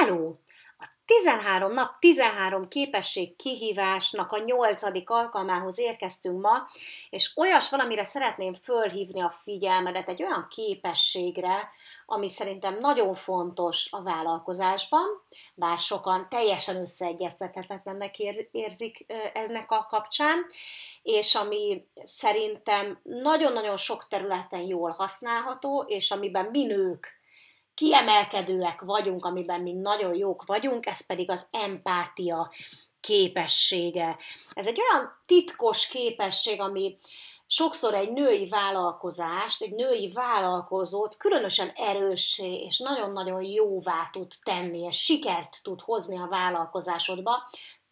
Hello! A 13 nap, 13 képesség kihívásnak a nyolcadik alkalmához érkeztünk ma, és olyas valamire szeretném fölhívni a figyelmedet, egy olyan képességre, ami szerintem nagyon fontos a vállalkozásban, bár sokan teljesen összeegyeztethetetlennek érzik ennek a kapcsán, és ami szerintem nagyon-nagyon sok területen jól használható, és amiben mi nők kiemelkedőek vagyunk, amiben mi nagyon jók vagyunk, ez pedig az empátia képessége. Ez egy olyan titkos képesség, ami sokszor egy női vállalkozást, egy női vállalkozót különösen erőssé és nagyon-nagyon jóvá tud tenni, és sikert tud hozni a vállalkozásodba,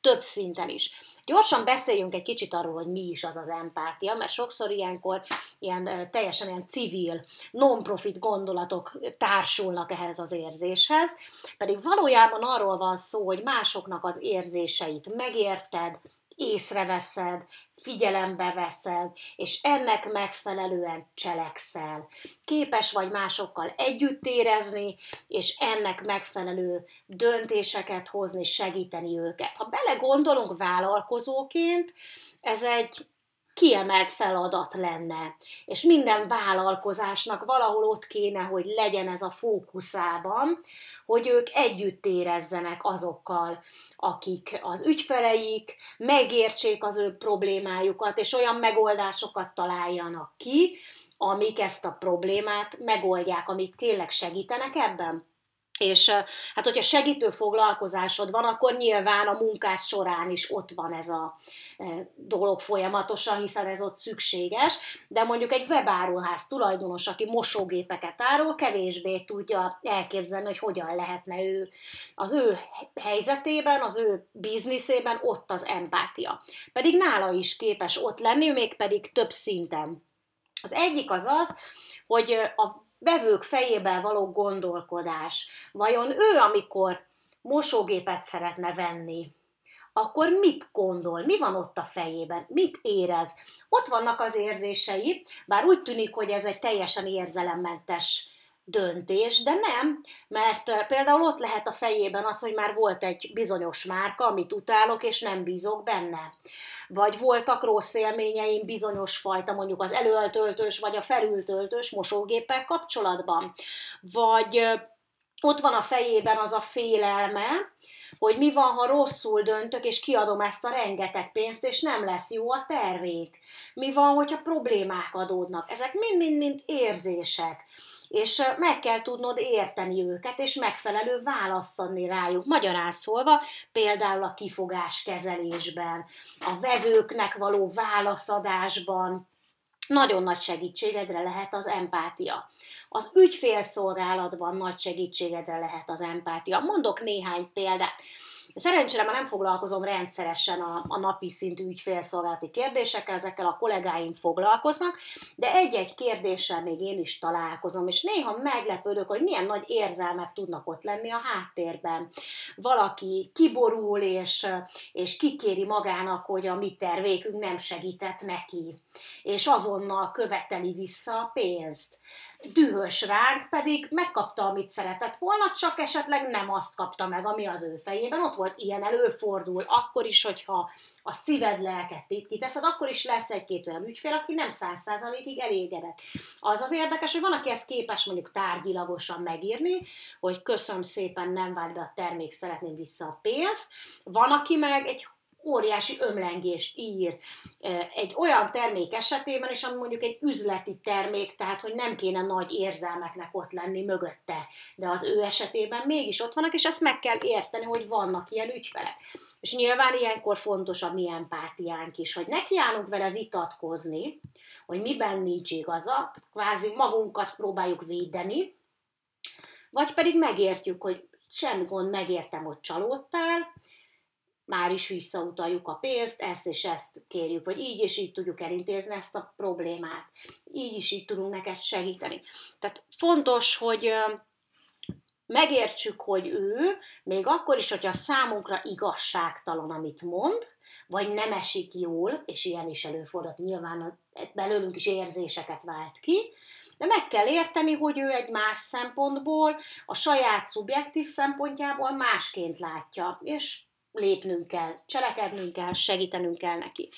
több szinten is. Gyorsan beszéljünk egy kicsit arról, hogy mi is az az empátia, mert sokszor ilyenkor ilyen teljesen ilyen civil, non-profit gondolatok társulnak ehhez az érzéshez, pedig valójában arról van szó, hogy másoknak az érzéseit megérted, észreveszed, figyelembe veszed, és ennek megfelelően cselekszel. Képes vagy másokkal együtt érezni, és ennek megfelelő döntéseket hozni, segíteni őket. Ha belegondolunk vállalkozóként, ez egy kiemelt feladat lenne. És minden vállalkozásnak valahol ott kéne, hogy legyen ez a fókuszában, hogy ők együtt érezzenek azokkal, akik az ügyfeleik, megértsék az ő problémájukat, és olyan megoldásokat találjanak ki, amik ezt a problémát megoldják, amik tényleg segítenek ebben. És hát, hogyha segítő foglalkozásod van, akkor nyilván a munkás során is ott van ez a dolog folyamatosan, hiszen ez ott szükséges, de mondjuk egy webáruház tulajdonos, aki mosógépeket árul, kevésbé tudja elképzelni, hogy hogyan lehetne ő az ő helyzetében, az ő bizniszében ott az empátia. Pedig nála is képes ott lenni, mégpedig több szinten. Az egyik az az, hogy a vevők fejében való gondolkodás. Vajon ő, amikor mosógépet szeretne venni, akkor mit gondol, mi van ott a fejében, mit érez. Ott vannak az érzései, bár úgy tűnik, hogy ez egy teljesen érzelemmentes döntés, de nem, mert például ott lehet a fejében az, hogy már volt egy bizonyos márka, amit utálok, és nem bízok benne. Vagy voltak rossz élményeim bizonyos fajta, mondjuk az előöltöltős, vagy a felültöltős mosógéppel kapcsolatban. Vagy ott van a fejében az a félelme, hogy mi van, ha rosszul döntök, és kiadom ezt a rengeteg pénzt, és nem lesz jó a tervék. Mi van, hogyha problémák adódnak. Ezek mind-mind-mind érzések és meg kell tudnod érteni őket, és megfelelő választ adni rájuk. Magyarán például a kifogás kezelésben, a vevőknek való válaszadásban, nagyon nagy segítségedre lehet az empátia. Az ügyfélszolgálatban nagy segítségedre lehet az empátia. Mondok néhány példát. Szerencsére már nem foglalkozom rendszeresen a, a napi szintű ügyfélszolgálati kérdésekkel, ezekkel a kollégáim foglalkoznak, de egy-egy kérdéssel még én is találkozom, és néha meglepődök, hogy milyen nagy érzelmek tudnak ott lenni a háttérben. Valaki kiborul, és, és kikéri magának, hogy a mi tervékünk nem segített neki, és azonnal követeli vissza a pénzt dühös ránk, pedig megkapta, amit szeretett volna, csak esetleg nem azt kapta meg, ami az ő fejében. Ott volt ilyen előfordul, akkor is, hogyha a szíved lelket kiteszed, akkor is lesz egy-két olyan ügyfél, aki nem száz százalékig elégedett. Az az érdekes, hogy van, aki ezt képes mondjuk tárgyilagosan megírni, hogy köszönöm szépen, nem vált be a termék, szeretném vissza a pénzt. Van, aki meg egy óriási ömlengést ír egy olyan termék esetében, és ami mondjuk egy üzleti termék, tehát hogy nem kéne nagy érzelmeknek ott lenni mögötte, de az ő esetében mégis ott vannak, és ezt meg kell érteni, hogy vannak ilyen ügyfelek. És nyilván ilyenkor fontos a mi empátiánk is, hogy nekiállunk vele vitatkozni, hogy miben nincs igazat, kvázi magunkat próbáljuk védeni, vagy pedig megértjük, hogy semmi gond, megértem, hogy csalódtál, már is visszautaljuk a pénzt, ezt és ezt kérjük, vagy így és így tudjuk elintézni ezt a problémát. Így is így tudunk neked segíteni. Tehát fontos, hogy megértsük, hogy ő, még akkor is, hogyha számunkra igazságtalan, amit mond, vagy nem esik jól, és ilyen is előfordult, nyilván belőlünk is érzéseket vált ki, de meg kell érteni, hogy ő egy más szempontból, a saját szubjektív szempontjából másként látja, és lépnünk kell, cselekednünk kell, segítenünk kell neki.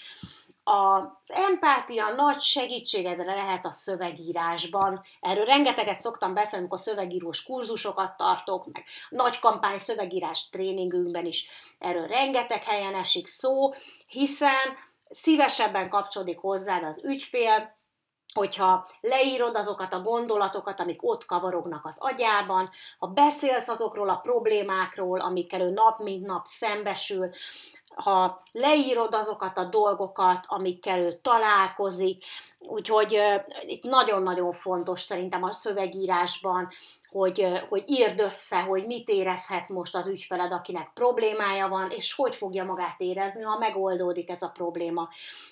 Az empátia nagy segítségedre lehet a szövegírásban. Erről rengeteget szoktam beszélni, amikor szövegírós kurzusokat tartok, meg nagy kampány szövegírás tréningünkben is erről rengeteg helyen esik szó, hiszen szívesebben kapcsolódik hozzád az ügyfél, hogyha leírod azokat a gondolatokat, amik ott kavarognak az agyában, ha beszélsz azokról a problémákról, amikkel ő nap mint nap szembesül, ha leírod azokat a dolgokat, amikkel ő találkozik, úgyhogy uh, itt nagyon-nagyon fontos szerintem a szövegírásban, hogy, uh, hogy írd össze, hogy mit érezhet most az ügyfeled, akinek problémája van, és hogy fogja magát érezni, ha megoldódik ez a probléma.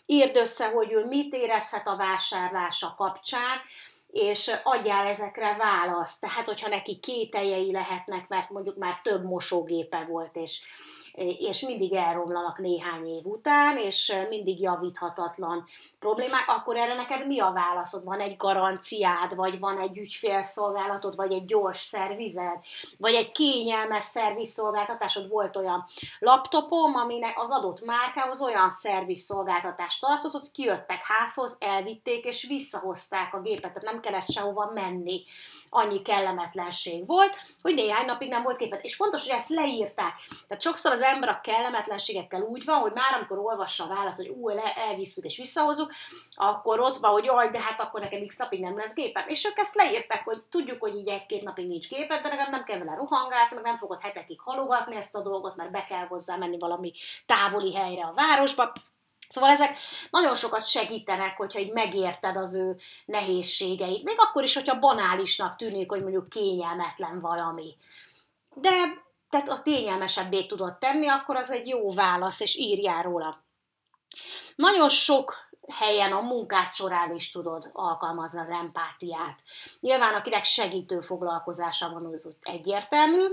Írd össze, hogy ő mit érezhet a vásárlása kapcsán, és adjál ezekre választ. Tehát, hogyha neki kételjei lehetnek, mert mondjuk már több mosógépe volt, és és mindig elromlanak néhány év után, és mindig javíthatatlan problémák, akkor erre neked mi a válaszod? Van egy garanciád, vagy van egy ügyfélszolgálatod, vagy egy gyors szervized, vagy egy kényelmes szervizszolgáltatásod? Volt olyan laptopom, aminek az adott márkához olyan szervizszolgáltatást tartozott, hogy kijöttek házhoz, elvitték, és visszahozták a gépet, tehát nem kellett sehova menni. Annyi kellemetlenség volt, hogy néhány napig nem volt képet. És fontos, hogy ezt leírták. Tehát sokszor az ember a kellemetlenségekkel úgy van, hogy már amikor olvassa a választ, hogy ú, elvisszük és visszahozunk, akkor ott van, hogy jaj, de hát akkor nekem x napig nem lesz gépem. És ők ezt leírták, hogy tudjuk, hogy így egy-két napig nincs géped, de nekem nem kell vele rohangálsz, meg nem fogod hetekig halogatni ezt a dolgot, mert be kell hozzá menni valami távoli helyre a városba. Szóval ezek nagyon sokat segítenek, hogyha így megérted az ő nehézségeit. Még akkor is, hogyha banálisnak tűnik, hogy mondjuk kényelmetlen valami. De tehát a tényelmesebbé tudod tenni, akkor az egy jó válasz, és írjál róla. Nagyon sok helyen a munkát során is tudod alkalmazni az empátiát. Nyilván akinek segítő foglalkozása van, az ott egyértelmű,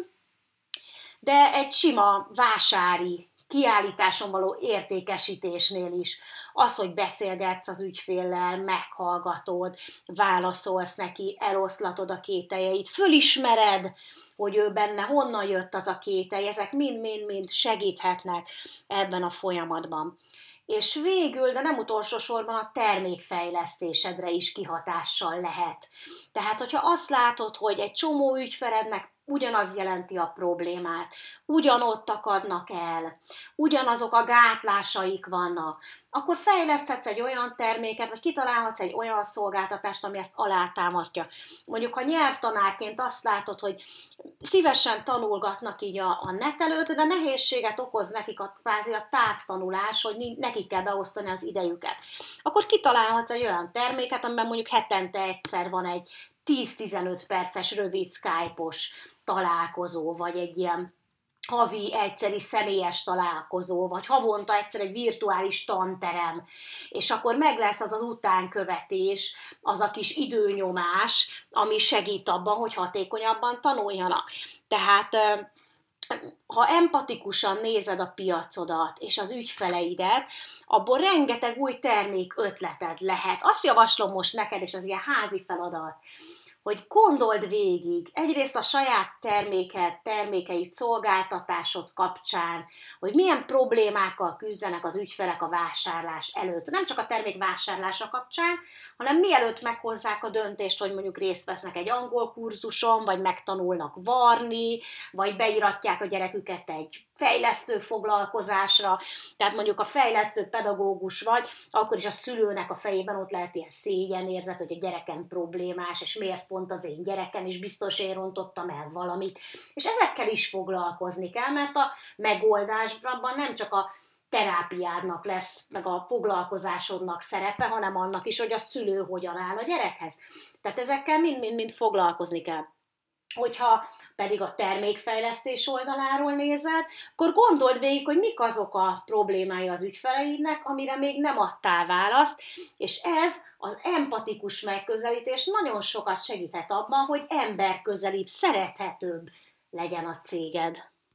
de egy sima vásári kiállításon való értékesítésnél is az, hogy beszélgetsz az ügyféllel, meghallgatod, válaszolsz neki, eloszlatod a kételjeit, fölismered, hogy ő benne honnan jött az a kételj, ezek mind-mind-mind segíthetnek ebben a folyamatban. És végül, de nem utolsó sorban a termékfejlesztésedre is kihatással lehet. Tehát, hogyha azt látod, hogy egy csomó ügyfelednek ugyanaz jelenti a problémát, ugyanott akadnak el, ugyanazok a gátlásaik vannak, akkor fejleszthetsz egy olyan terméket, vagy kitalálhatsz egy olyan szolgáltatást, ami ezt alátámasztja. Mondjuk, ha nyelvtanárként azt látod, hogy szívesen tanulgatnak így a, a net de nehézséget okoz nekik a, kvázi a távtanulás, hogy nekik kell beosztani az idejüket. Akkor kitalálhatsz egy olyan terméket, amiben mondjuk hetente egyszer van egy 10-15 perces rövid Skype-os találkozó, vagy egy ilyen havi egyszeri személyes találkozó, vagy havonta egyszer egy virtuális tanterem, és akkor meg lesz az az utánkövetés, az a kis időnyomás, ami segít abban, hogy hatékonyabban tanuljanak. Tehát ha empatikusan nézed a piacodat és az ügyfeleidet, abból rengeteg új termék ötleted lehet. Azt javaslom most neked, és az ilyen házi feladat, hogy gondold végig egyrészt a saját terméket, termékeit, szolgáltatásod kapcsán, hogy milyen problémákkal küzdenek az ügyfelek a vásárlás előtt. Nem csak a termék vásárlása kapcsán, hanem mielőtt meghozzák a döntést, hogy mondjuk részt vesznek egy angol kurzuson, vagy megtanulnak varni, vagy beiratják a gyereküket egy fejlesztő foglalkozásra, tehát mondjuk a fejlesztő pedagógus vagy, akkor is a szülőnek a fejében ott lehet ilyen szégyenérzet, hogy a gyerekem problémás, és miért pont az én gyerekem, és biztos én rontottam el valamit. És ezekkel is foglalkozni kell, mert a megoldásban nem csak a terápiádnak lesz, meg a foglalkozásodnak szerepe, hanem annak is, hogy a szülő hogyan áll a gyerekhez. Tehát ezekkel mind-mind-mind foglalkozni kell. Hogyha pedig a termékfejlesztés oldaláról nézed, akkor gondold végig, hogy mik azok a problémái az ügyfeleidnek, amire még nem adtál választ, és ez az empatikus megközelítés nagyon sokat segíthet abban, hogy emberközelibb, szerethetőbb legyen a céged.